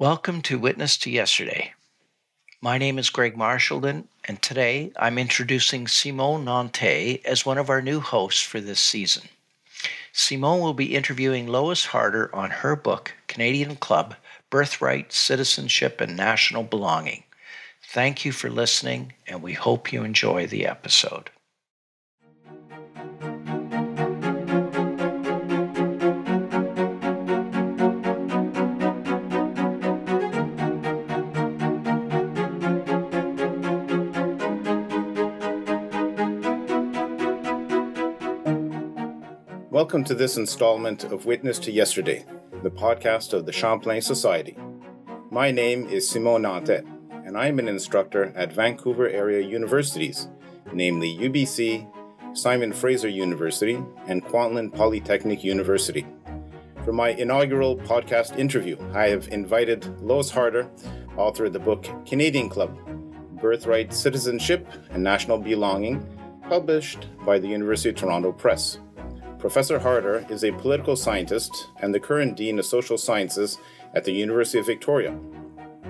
Welcome to Witness to Yesterday. My name is Greg Marchildon, and today I'm introducing Simone Nantais as one of our new hosts for this season. Simone will be interviewing Lois Harder on her book, Canadian Club Birthright, Citizenship, and National Belonging. Thank you for listening, and we hope you enjoy the episode. Welcome to this installment of Witness to Yesterday, the podcast of the Champlain Society. My name is Simon Nantais, and I am an instructor at Vancouver area universities, namely UBC, Simon Fraser University, and Kwantlen Polytechnic University. For my inaugural podcast interview, I have invited Lois Harder, author of the book Canadian Club Birthright, Citizenship, and National Belonging, published by the University of Toronto Press. Professor Harder is a political scientist and the current Dean of Social Sciences at the University of Victoria.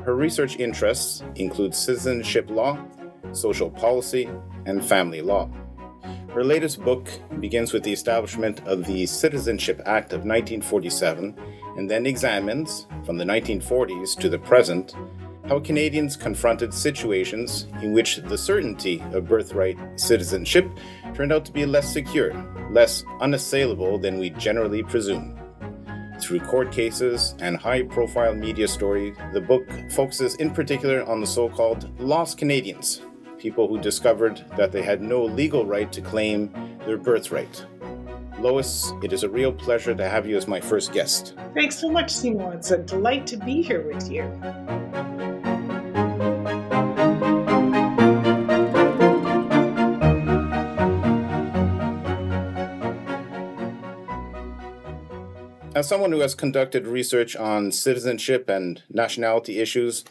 Her research interests include citizenship law, social policy, and family law. Her latest book begins with the establishment of the Citizenship Act of 1947 and then examines, from the 1940s to the present, how Canadians confronted situations in which the certainty of birthright citizenship turned out to be less secure, less unassailable than we generally presume. Through court cases and high profile media stories, the book focuses in particular on the so called lost Canadians, people who discovered that they had no legal right to claim their birthright. Lois, it is a real pleasure to have you as my first guest. Thanks so much, Simon. It's a delight to be here with you. As someone who has conducted research on citizenship and nationality issues,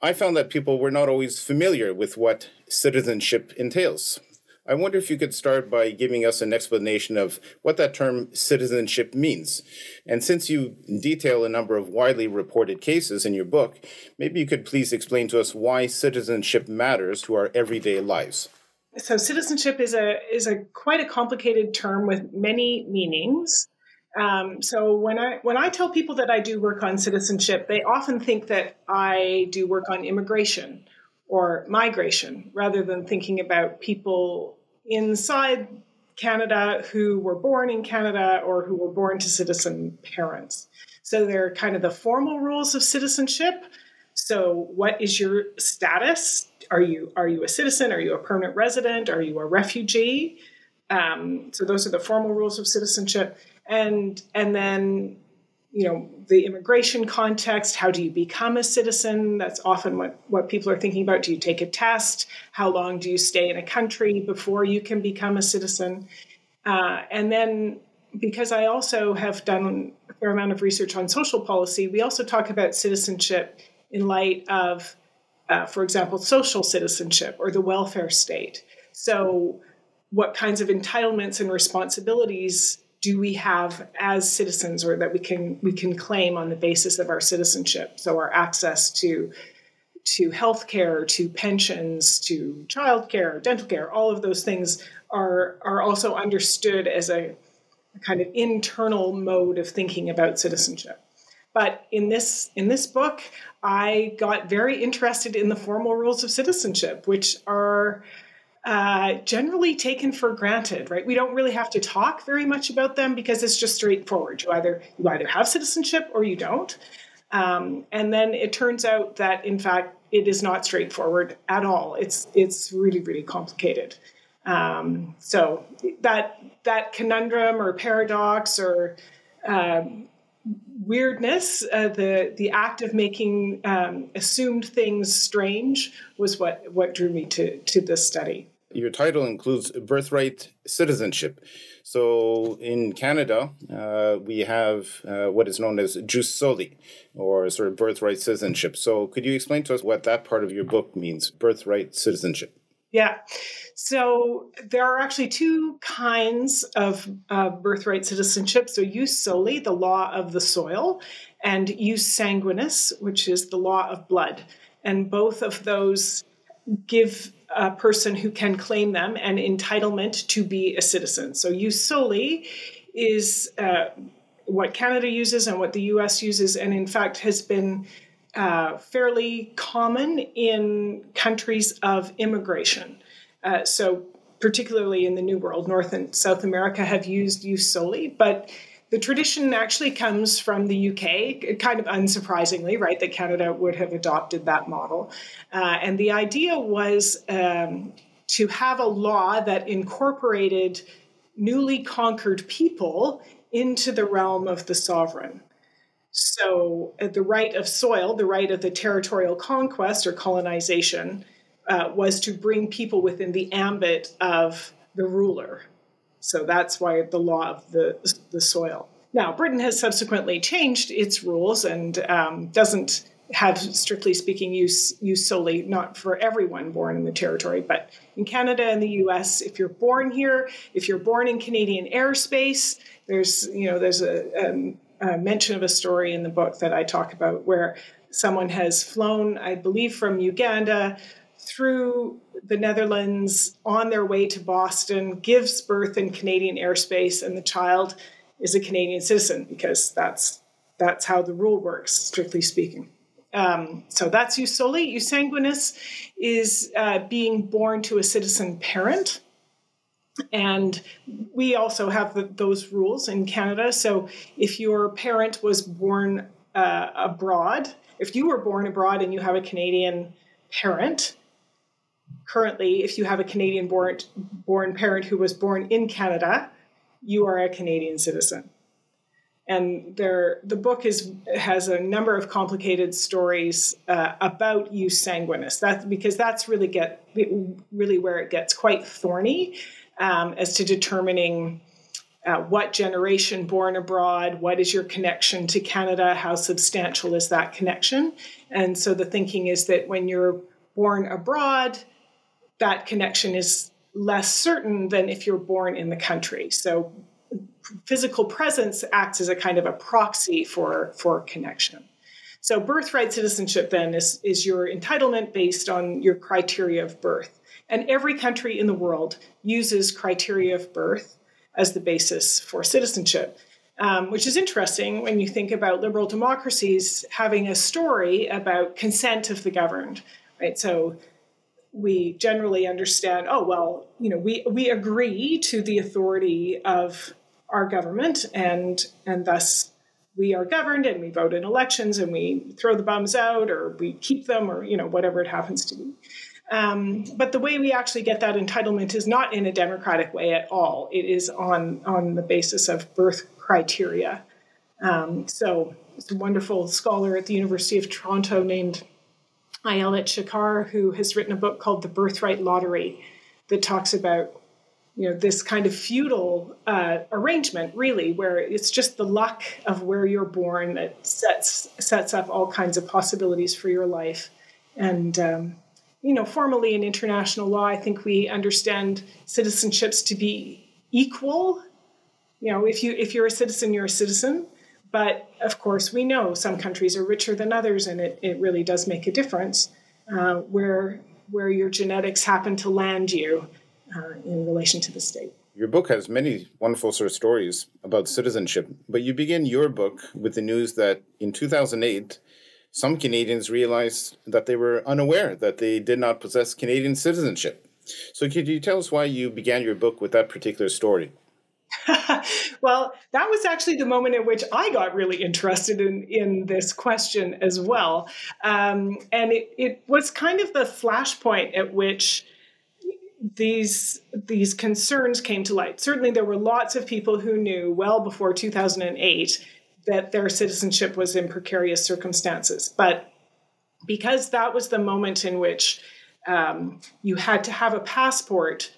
I found that people were not always familiar with what citizenship entails. I wonder if you could start by giving us an explanation of what that term citizenship means. And since you detail a number of widely reported cases in your book, maybe you could please explain to us why citizenship matters to our everyday lives. So citizenship is a is a quite a complicated term with many meanings. Um, so when I when I tell people that I do work on citizenship, they often think that I do work on immigration or migration, rather than thinking about people inside Canada who were born in Canada or who were born to citizen parents. So they're kind of the formal rules of citizenship. So what is your status? Are you are you a citizen? Are you a permanent resident? Are you a refugee? Um, so those are the formal rules of citizenship and and then you know the immigration context how do you become a citizen? That's often what, what people are thinking about. Do you take a test? How long do you stay in a country before you can become a citizen? Uh, and then because i also have done a fair amount of research on social policy we also talk about citizenship in light of uh, for example social citizenship or the welfare state. So what kinds of entitlements and responsibilities do we have as citizens or that we can we can claim on the basis of our citizenship? So our access to to health care to pensions to child care dental care all of those things are are also understood as a, a kind of internal mode of thinking about citizenship. But in this in this book i got very interested in the formal rules of citizenship which are uh, generally taken for granted, right? We don't really have to talk very much about them because it's just straightforward. You either you either have citizenship or you don't. Um, and then it turns out that in fact it is not straightforward at all. It's it's really really complicated. Um, so that that conundrum or paradox or um, weirdness, uh, the the act of making um, assumed things strange, was what what drew me to to this study your title includes birthright citizenship. So in Canada, uh, we have uh, what is known as jus soli, or sort of birthright citizenship. So could you explain to us what that part of your book means, birthright citizenship? Yeah. So there are actually two kinds of uh, birthright citizenship. So jus soli, the law of the soil, and jus sanguinis, which is the law of blood. And both of those give a person who can claim them an entitlement to be a citizen. So jus soli is uh, what Canada uses and what the US uses, and in fact has been uh, fairly common in countries of immigration. Uh, so, particularly in the New World, North and South America have used jus soli, but the tradition actually comes from the UK, kind of unsurprisingly, right, that Canada would have adopted that model. Uh, and the idea was um, to have a law that incorporated newly conquered people into the realm of the sovereign. So, uh, the right of soil, the right of the territorial conquest or colonization, uh, was to bring people within the ambit of the ruler. So, that's why the law of the, the soil. Now, Britain has subsequently changed its rules and um, doesn't have, strictly speaking, use, jus soli, not for everyone born in the territory, but in Canada and the US, if you're born here, if you're born in Canadian airspace, there's, you know, there's a, um, uh, mention of a story in the book that I talk about where someone has flown, I believe, from Uganda through the Netherlands on their way to Boston, gives birth in Canadian airspace, and the child is a Canadian citizen because that's that's how the rule works, strictly speaking. Um, so that's jus soli. Jus sanguinis is uh, being born to a citizen parent. And we also have the, those rules in Canada. So if your parent was born uh, abroad, if you were born abroad and you have a Canadian parent, currently, if you have a Canadian born, born parent who was born in Canada, you are a Canadian citizen. And there, the book is has a number of complicated stories uh, about jus sanguinis. That because that's really get really where it gets quite thorny um, as to determining uh, what generation born abroad, what is your connection to Canada, how substantial is that connection. And so the thinking is that when you're born abroad, that connection is less certain than if you're born in the country. So physical presence acts as a kind of a proxy for, for connection. So birthright citizenship then is, is your entitlement based on your criteria of birth. And every country in the world uses criteria of birth as the basis for citizenship, um, which is interesting when you think about liberal democracies having a story about consent of the governed, right? So we generally understand, oh, well, you know, we, we agree to the authority of our government and, and thus we are governed and we vote in elections and we throw the bums out or we keep them or, you know, whatever it happens to be. Um, but the way we actually get that entitlement is not in a democratic way at all. It is on on the basis of birth criteria. Um, so, it's a wonderful scholar at the University of Toronto named Ayelet Shachar who has written a book called The Birthright Lottery that talks about you know this kind of feudal uh, arrangement really where it's just the luck of where you're born that sets sets up all kinds of possibilities for your life and um, you know, formally in international law, I think we understand citizenships to be equal. You know, if you if you're a citizen, you're a citizen. But of course, we know some countries are richer than others, and it, it really does make a difference uh, where where your genetics happen to land you uh, in relation to the state. Your book has many wonderful sort of stories about citizenship, but you begin your book with the news that in 2008, some Canadians realized that they were unaware that they did not possess Canadian citizenship. So, could you tell us why you began your book with that particular story? well, that was actually the moment at which I got really interested in, in this question as well. Um, and it, it was kind of the flashpoint at which these these concerns came to light. Certainly, there were lots of people who knew well before 2008 that their citizenship was in precarious circumstances. But because that was the moment in which um, you had to have a passport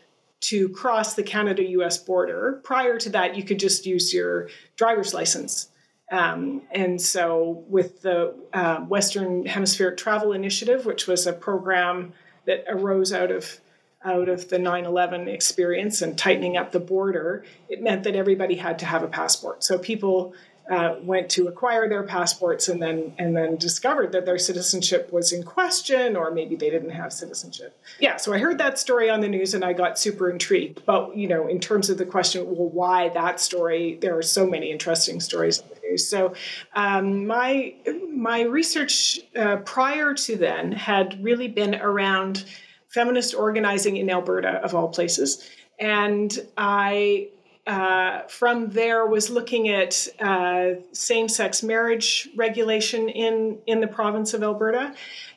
to cross the Canada US border, prior to that, you could just use your driver's license. Um, and so, with the uh, Western Hemispheric Travel Initiative, which was a program that arose out of out of the 9 11 experience and tightening up the border, it meant that everybody had to have a passport. So people uh, went to acquire their passports and then and then discovered that their citizenship was in question or maybe they didn't have citizenship. Yeah so i heard that story on the news and i got super intrigued. But you know in terms of the question well why that story there are so many interesting stories on the news. So um, my my research uh, prior to then had really been around feminist organizing in alberta of all places. And i uh, from there was looking at uh, same-sex marriage regulation in in the province of Alberta,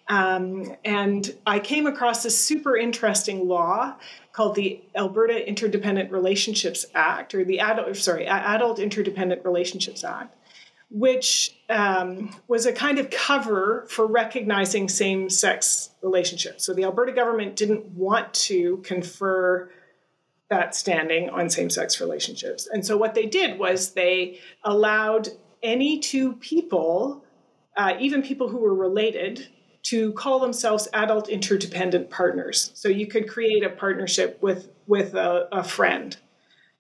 um, and I came across this super interesting law called the Alberta Interdependent Relationships Act, or the adult sorry Adult Interdependent Relationships Act, which um, was a kind of cover for recognizing same-sex relationships. So the Alberta government didn't want to confer that standing on same sex relationships. And so what they did was they allowed any two people, uh, even people who were related, to call themselves adult interdependent partners. So you could create a partnership with with a, a friend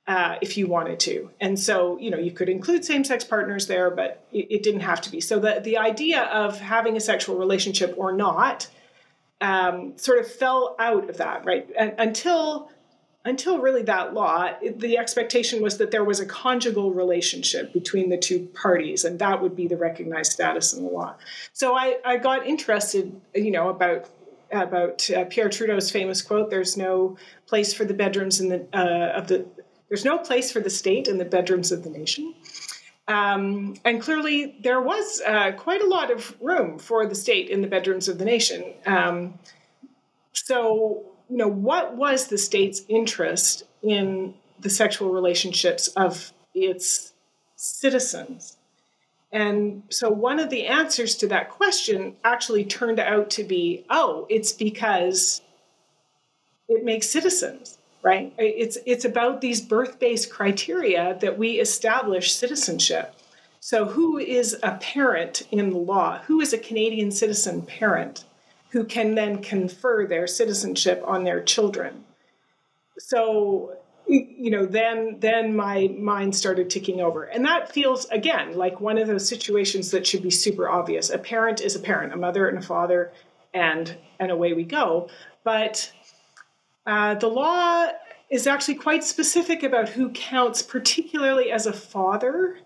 uh, if you wanted to. And so you know you could include same sex partners there, but it, it, didn't have to be. So the the idea of having a sexual relationship or not um, sort of fell out of that right and, until until really that law, the expectation was that there was a conjugal relationship between the two parties, and that would be the recognized status in the law. So I, I got interested, you know, about about uh, Pierre Trudeau's famous quote: "There's no place for the bedrooms in the uh, of the there's no place for the state in the bedrooms of the nation." Um, and clearly, there was uh, quite a lot of room for the state in the bedrooms of the nation. Um, so you know, what was the state's interest in the sexual relationships of its citizens? And so one of the answers to that question actually turned out to be oh, it's because it makes citizens, right? It's, it's about these birth based criteria that we establish citizenship. So, who is a parent in the law? Who is a Canadian citizen parent? Who can then confer their citizenship on their children. So you know then then my mind started ticking over. And that feels again like one of those situations that should be super obvious. A parent is a parent a mother and a father and and away we go. But uh, the law is actually quite specific about who counts particularly as a father.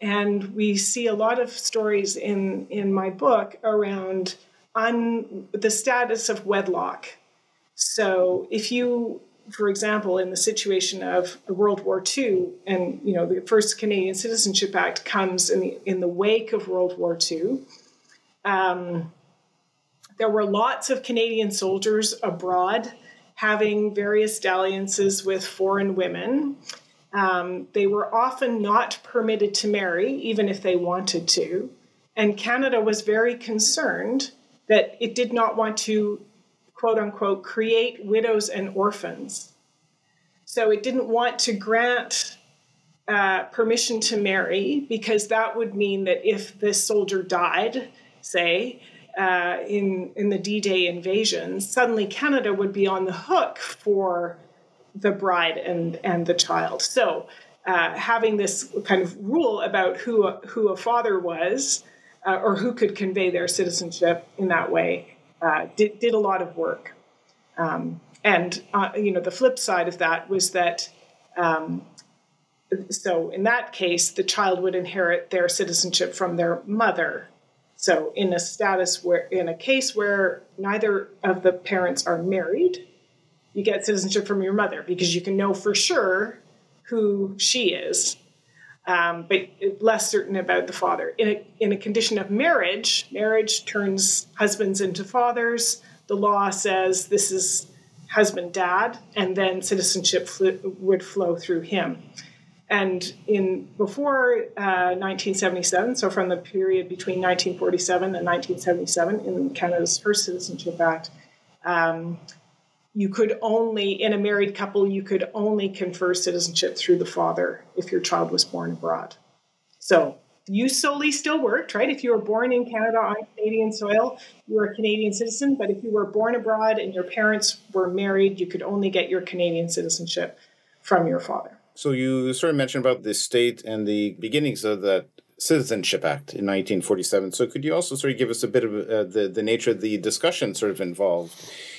And we see a lot of stories in in my book around on the status of wedlock. So if you, for example, in the situation of World War II, and you know the first Canadian Citizenship Act comes in the in the wake of World War II. Um, there were lots of Canadian soldiers abroad having various dalliances with foreign women. Um, they were often not permitted to marry, even if they wanted to. And Canada was very concerned that it did not want to, quote unquote, create widows and orphans. So it didn't want to grant uh, permission to marry because that would mean that if this soldier died, say, uh, in, in the D Day invasion, suddenly Canada would be on the hook for the bride and, and the child. So uh, having this kind of rule about who a, who a father was uh, or who could convey their citizenship in that way uh, did, did a lot of work. Um, and uh, you know the flip side of that was that um, so in that case the child would inherit their citizenship from their mother. So in a status where in a case where neither of the parents are married, you get citizenship from your mother because you can know for sure who she is um, but less certain about the father. In a, in a condition of marriage, marriage turns husbands into fathers. The law says this is husband dad, and then citizenship fl- would flow through him. And in before uh, 1977, so from the period between 1947 and 1977, in Canada's first Citizenship Act, um, you could only in a married couple you could only confer citizenship through the father if your child was born abroad so jus soli still worked, right? If you were born in Canada on Canadian soil, you were a Canadian citizen. But if you were born abroad and your parents were married, you could only get your Canadian citizenship from your father. So you sort of mentioned about the state and the beginnings of that Citizenship Act in 1947. So could you also sort of give us a bit of uh, the the nature of the discussion sort of involved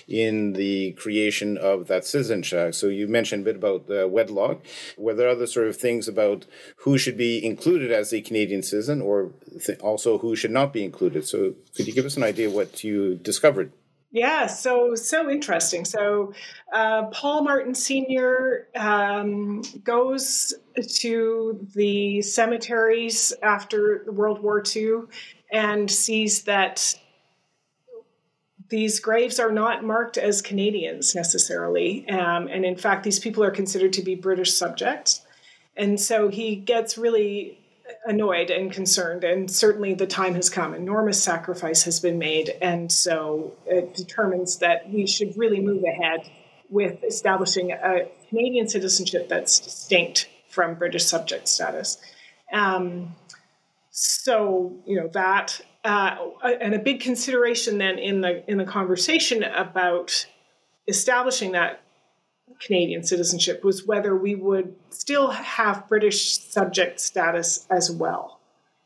in the creation of that Citizenship Act? So you mentioned a bit about uh, wedlock. Were there other sort of things about who should be included as a Canadian citizen, or th- also who should not be included? So could you give us an idea what you discovered? Yeah, so so interesting. So uh, Paul Martin Senior um, goes to the cemeteries after World War II and sees that these graves are not marked as Canadians necessarily, um, and in fact, these people are considered to be British subjects. And so he gets really annoyed and concerned, and certainly the time has come. Enormous sacrifice has been made, and so it determines that we should really move ahead with establishing a Canadian citizenship that's distinct from British subject status. Um, so you know that, uh, and a big consideration then in the in the conversation about establishing that Canadian citizenship was whether we would still have British subject status as well.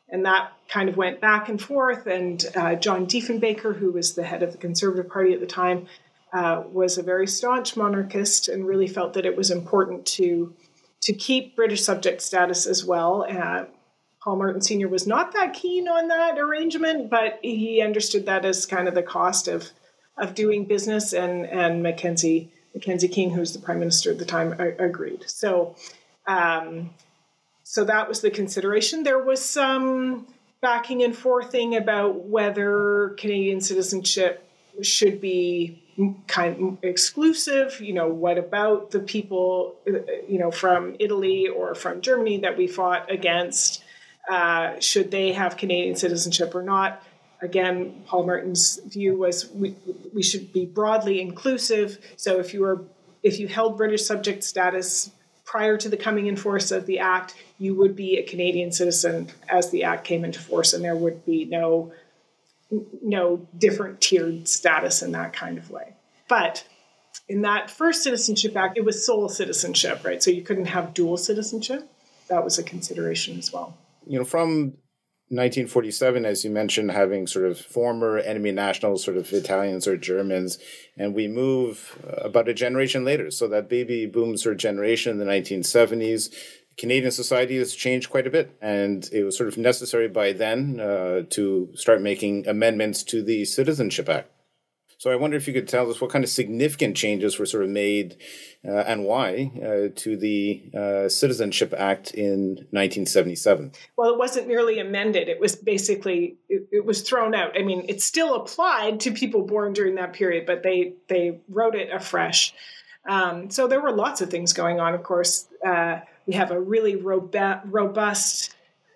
And that kind of went back and forth. And uh, John Diefenbaker, who was the head of the Conservative Party at the time, uh, was a very staunch monarchist and really felt that it was important to to keep British subject status as well. Uh, Paul Martin Sr. was not that keen on that arrangement, but he understood that as kind of the cost of of doing business. And and Mackenzie Mackenzie King, who was the prime minister at the time, agreed. So, um, so that was the consideration. There was some backing and forthing about whether Canadian citizenship should be kind of exclusive. You know, what about the people, you know, from Italy or from Germany that we fought against? Uh, should they have Canadian citizenship or not? Again, Paul Martin's view was we, we should be broadly inclusive. So if you were if you held British subject status prior to the coming in force of the act, you would be a Canadian citizen as the act came into force, and there would be no no different tiered status in that kind of way. But in that first citizenship act, it was sole citizenship, right? So you couldn't have dual citizenship. That was a consideration as well. You know, from 1947, as you mentioned, having sort of former enemy nationals, sort of Italians or Germans, and we move uh, about a generation later. So that baby boom sort of generation in the 1970s, Canadian society has changed quite a bit, and it was sort of necessary by then uh, to start making amendments to the Citizenship Act. So I wonder if you could tell us what kind of significant changes were sort of made uh, and why uh, to the uh, Citizenship Act in 1977. Well, it wasn't merely amended; it was basically it, it, was thrown out. I mean, it still applied to people born during that period, but they they wrote it afresh. Um, so there were lots of things going on. Of course, uh, we have a really robust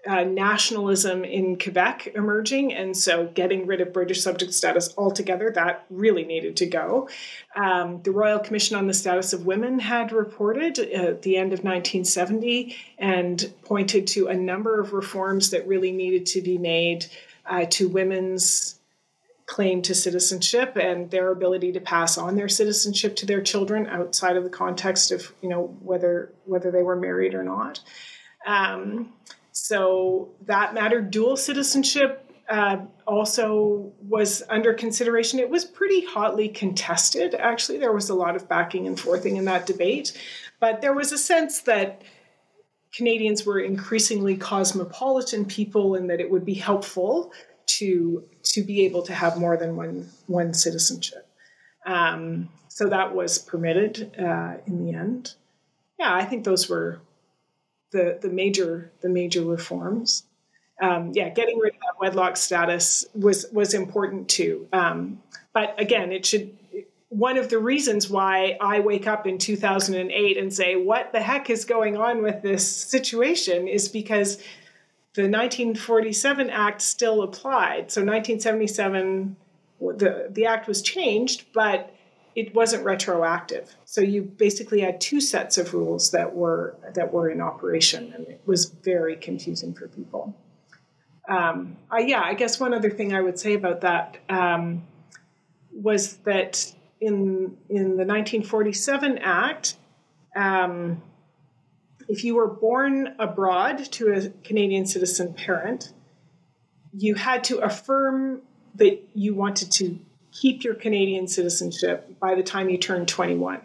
uh, nationalism in Quebec emerging, and so getting rid of British subject status altogether, that really needed to go. Um, the Royal Commission on the Status of Women had reported at the end of 1970 and pointed to a number of reforms that really needed to be made uh, to women's claim to citizenship and their ability to pass on their citizenship to their children outside of the context of you know whether whether they were married or not. Um, so that mattered. Dual citizenship uh, also was under consideration. It was pretty hotly contested, actually. There was a lot of backing and forthing in that debate. But there was a sense that Canadians were increasingly cosmopolitan people and that it would be helpful to, to be able to have more than one, one citizenship. Um, so that was permitted uh, in the end. Yeah, I think those were the the major the major reforms. Um, yeah, getting rid of that wedlock status was was important too. Um, but again, it should. One of the reasons why I wake up in 2008 and say, "What the heck is going on with this situation?" is because the 1947 Act still applied. So 1977, the the act was changed, but it wasn't retroactive. So you basically had two sets of rules that were that were in operation, and it was very confusing for people. um, uh, yeah, I guess one other thing I would say about that um, was that in in the 1947 Act, um, if you were born abroad to a Canadian citizen parent, you had to affirm that you wanted to keep your Canadian citizenship by the time you turn 21.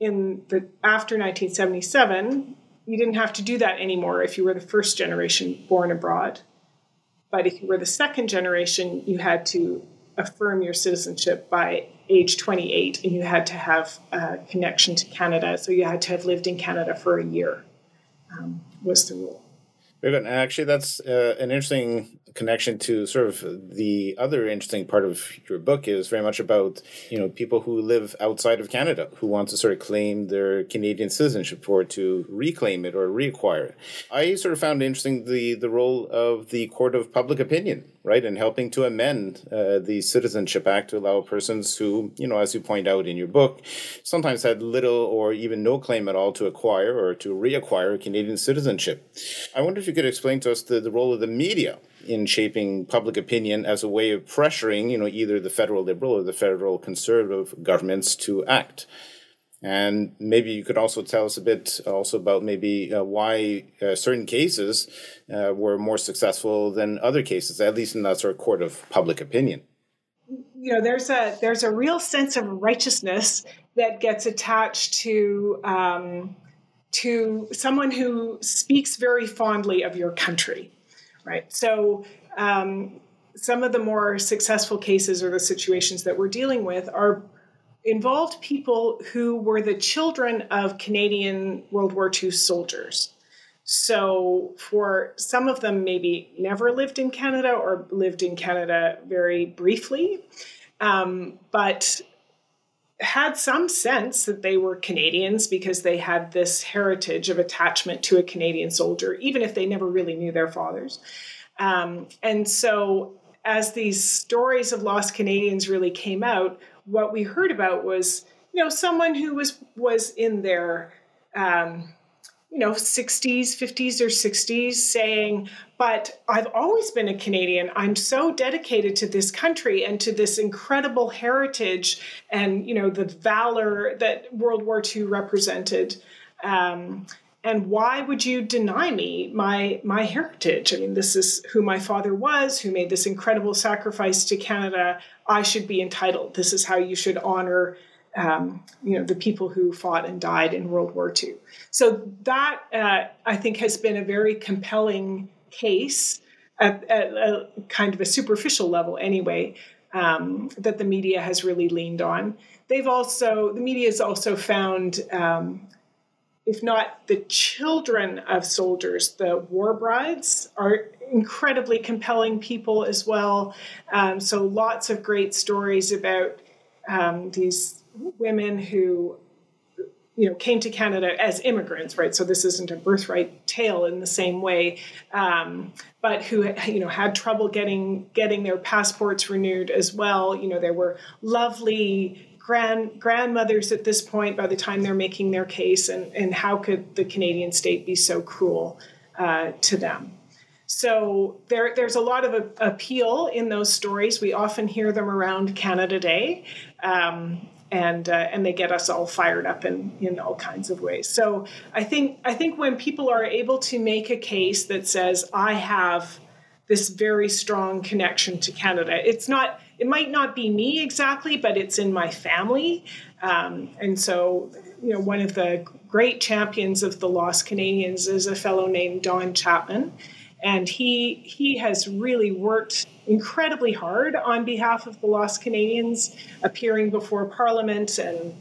In the after 1977, you didn't have to do that anymore if you were the first generation born abroad. But if you were the second generation, you had to affirm your citizenship by age 28 and you had to have a connection to Canada. So you had to have lived in Canada for a year, um, was the rule. Actually, that's uh, an interesting connection to sort of the other interesting part of your book is very much about you know people who live outside of Canada who want to sort of claim their Canadian citizenship or to reclaim it or reacquire it. I sort of found interesting the the role of the court of public opinion right in helping to amend uh, the Citizenship Act to allow persons who you know as you point out in your book sometimes had little or even no claim at all to acquire or to reacquire Canadian citizenship. I wonder if you could explain to us the, the role of the media in shaping public opinion as a way of pressuring, you know, either the federal liberal or the federal conservative governments to act. And maybe you could also tell us a bit also about maybe uh, why uh, certain cases uh, were more successful than other cases, at least in that sort of court of public opinion. You know, there's a there's a real sense of righteousness that gets attached to um, to someone who speaks very fondly of your country right? So um, some of the more successful cases or the situations that we're dealing with are involved people who were the children of Canadian World War II soldiers. So, for some of them, maybe never lived in Canada or lived in Canada very briefly, um, but had some sense that they were Canadians because they had this heritage of attachment to a Canadian soldier, even if they never really knew their fathers. Um, and so, as these stories of lost Canadians really came out, what we heard about was, you know, someone who was was in their um, you know 60s 50s or 60s saying but i've always been a canadian. I'm so dedicated to this country and to this incredible heritage and you know the valor that world war ii represented. Um, and why would you deny me my my heritage? I mean this is who my father was who made this incredible sacrifice to canada. I should be entitled. This is how you should honor um, you know the people who fought and died in World War II. So that uh, I think has been a very compelling case at, at a kind of a superficial level, anyway, um, that the media has really leaned on. They've also the media has also found. Um, if not the children of soldiers, the war brides are incredibly compelling people as well. Um, so lots of great stories about um, these women who you know came to Canada as immigrants, right? So this isn't a birthright tale in the same way, um, but who you know had trouble getting getting their passports renewed as well. You know, there were lovely grand grandmothers at this point by the time they're making their case, and and how could the Canadian state be so cruel uh, to them? So there, there's a lot of a, appeal in those stories. We often hear them around Canada Day. Um, and uh, and they get us all fired up in in all kinds of ways. So I think I think when people are able to make a case that says I have this very strong connection to Canada, it's not it might not be me exactly, but it's in my family, um, and so you know one of the great champions of the Lost Canadians is a fellow named Don Chapman and he he has really worked incredibly hard on behalf of the Lost Canadians, appearing before Parliament and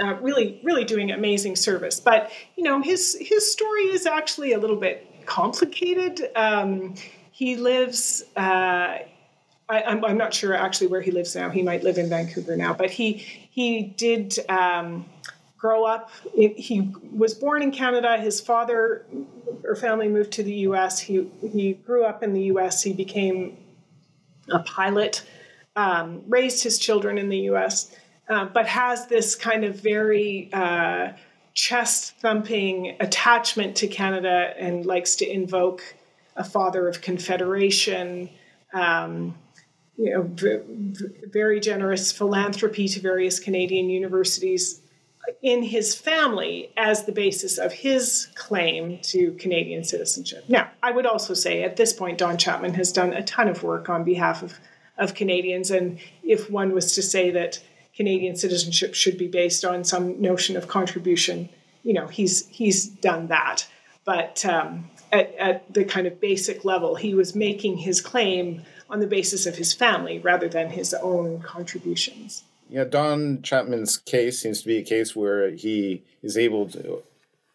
uh, really really doing amazing service. But you know his his story is actually a little bit complicated. Um, he lives. Uh, I, am not sure actually where he lives now. He might live in Vancouver now, but he he did. Um, grow up. He was born in Canada. His father or family moved to the U.S. He he grew up in the U.S. He became a pilot, um, raised his children in the U.S., uh, but has this kind of very uh, chest thumping attachment to Canada and likes to invoke a father of confederation, um, you know, v- very generous philanthropy to various Canadian universities in his family as the basis of his claim to Canadian citizenship. Now, I would also say at this point, Don Chapman has done a ton of work on behalf of, of Canadians. And if one was to say that Canadian citizenship should be based on some notion of contribution, you know, he's he's done that. But um, at, at the kind of basic level, he was making his claim on the basis of his family rather than his own contributions. Yeah, Don Chapman's case seems to be a case where he is able to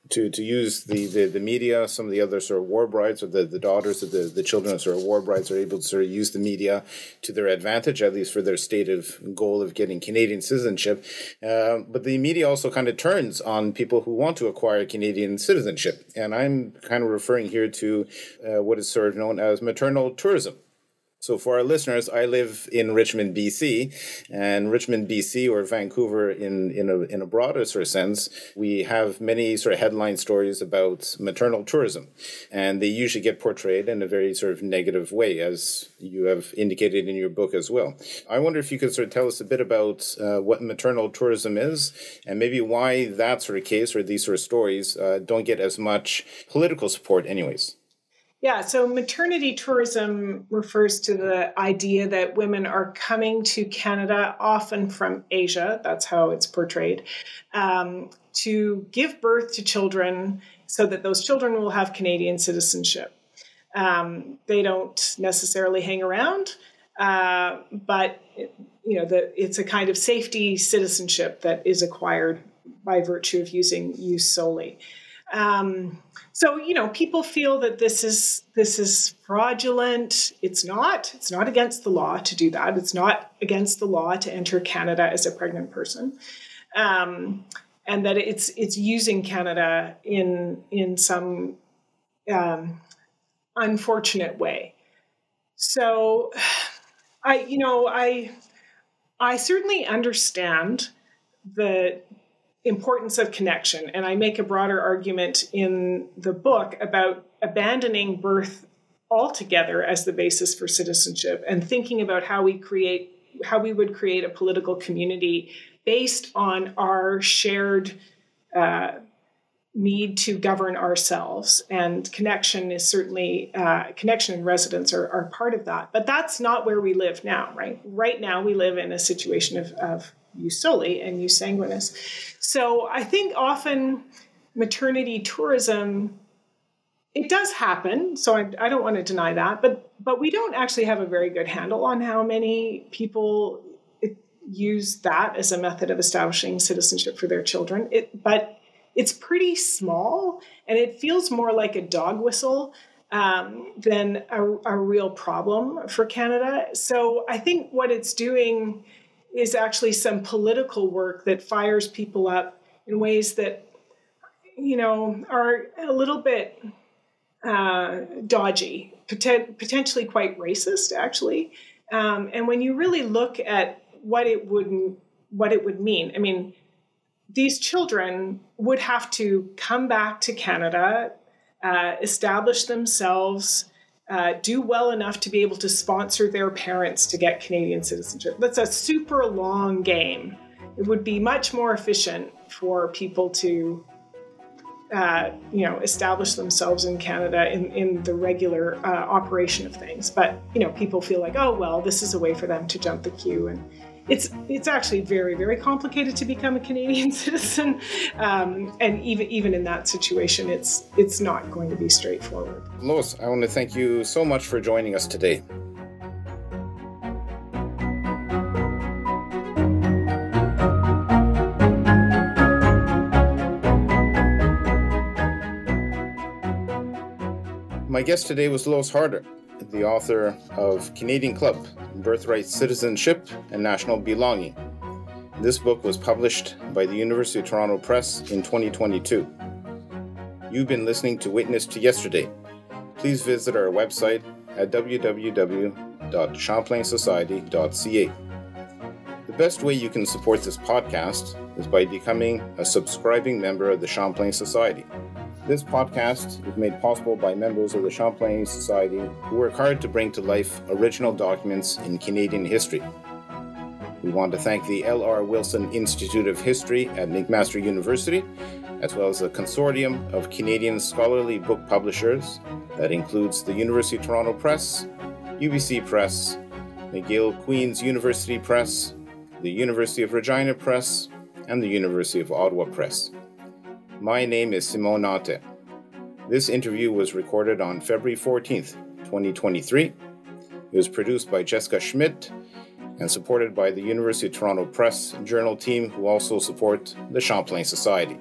to, to use the, the, the media, some of the other sort of war brides or the, the daughters of the, the children of sort of war brides are able to sort of use the media to their advantage, at least for their stated goal of getting Canadian citizenship. Uh, but the media also kind of turns on people who want to acquire Canadian citizenship. And I'm kind of referring here to uh, what is sort of known as maternal tourism. So, for our listeners, I live in Richmond, BC, and Richmond, BC, or Vancouver in, in, a, in a broader sort of sense, we have many sort of headline stories about maternal tourism. And they usually get portrayed in a very sort of negative way, as you have indicated in your book as well. I wonder if you could sort of tell us a bit about uh, what maternal tourism is and maybe why that sort of case or these sort of stories uh, don't get as much political support, anyways. Yeah, so maternity tourism refers to the idea that women are coming to Canada, often from Asia, that's how it's portrayed, um, to give birth to children so that those children will have Canadian citizenship. Um, they don't necessarily hang around, uh, but you know, the, it's a kind of safety citizenship that is acquired by virtue of using jus soli. Um, so you know, people feel that this is this is fraudulent. It's not. It's not against the law to do that. It's not against the law to enter Canada as a pregnant person, um, and that it's it's using Canada in in some um, unfortunate way. So, I you know I I certainly understand the importance of connection. And I make a broader argument in the book about abandoning birth altogether as the basis for citizenship and thinking about how we create how we would create a political community based on our shared uh, need to govern ourselves. And connection is certainly uh, connection and residence are, are, part of that. But that's not where we live now right? Right now we live in a situation of, of jus soli and jus sanguinis so I think often maternity tourism it does happen so I, I, don't want to deny that but but we don't actually have a very good handle on how many people use that as a method of establishing citizenship for their children. It but it's pretty small and it feels more like a dog whistle um, than a, a real problem for canada. So i think what it's doing is actually some political work that fires people up in ways that you know are a little bit uh, dodgy, poten- potentially quite racist, actually. Um, and when you really look at what it would what it would mean, I mean, these children would have to come back to Canada, uh, establish themselves uh, do well enough to be able to sponsor their parents to get Canadian citizenship. That's a super long game. It would be much more efficient for people to, uh, you know, establish themselves in Canada in, in the regular uh, operation of things. But you know, people feel like, oh well, this is a way for them to jump the queue and it's it's actually very very complicated to become a Canadian citizen, um, and even even in that situation, it's it's not going to be straightforward. Lois, I want to thank you so much for joining us today. My guest today was Lois Harder, the author of Canadian Club Birthright Citizenship and National Belonging. This book was published by the University of Toronto Press in 2022. You've been listening to Witness to Yesterday. Please visit our website at www.champlainsociety.ca. The best way you can support this podcast is by becoming a subscribing member of the Champlain Society. This podcast is made possible by members of the Champlain Society who work hard to bring to life original documents in Canadian history. We want to thank the L.R. Wilson Institute of History at McMaster University, as well as a consortium of Canadian scholarly book publishers that includes the University of Toronto Press, UBC Press, McGill Queen's University Press, the University of Regina Press, and the University of Ottawa Press. My name is Simon Nantais. This interview was recorded on February 14th, 2023. It was produced by Jessica Schmidt and supported by the University of Toronto Press Journal team, who also support the Champlain Society.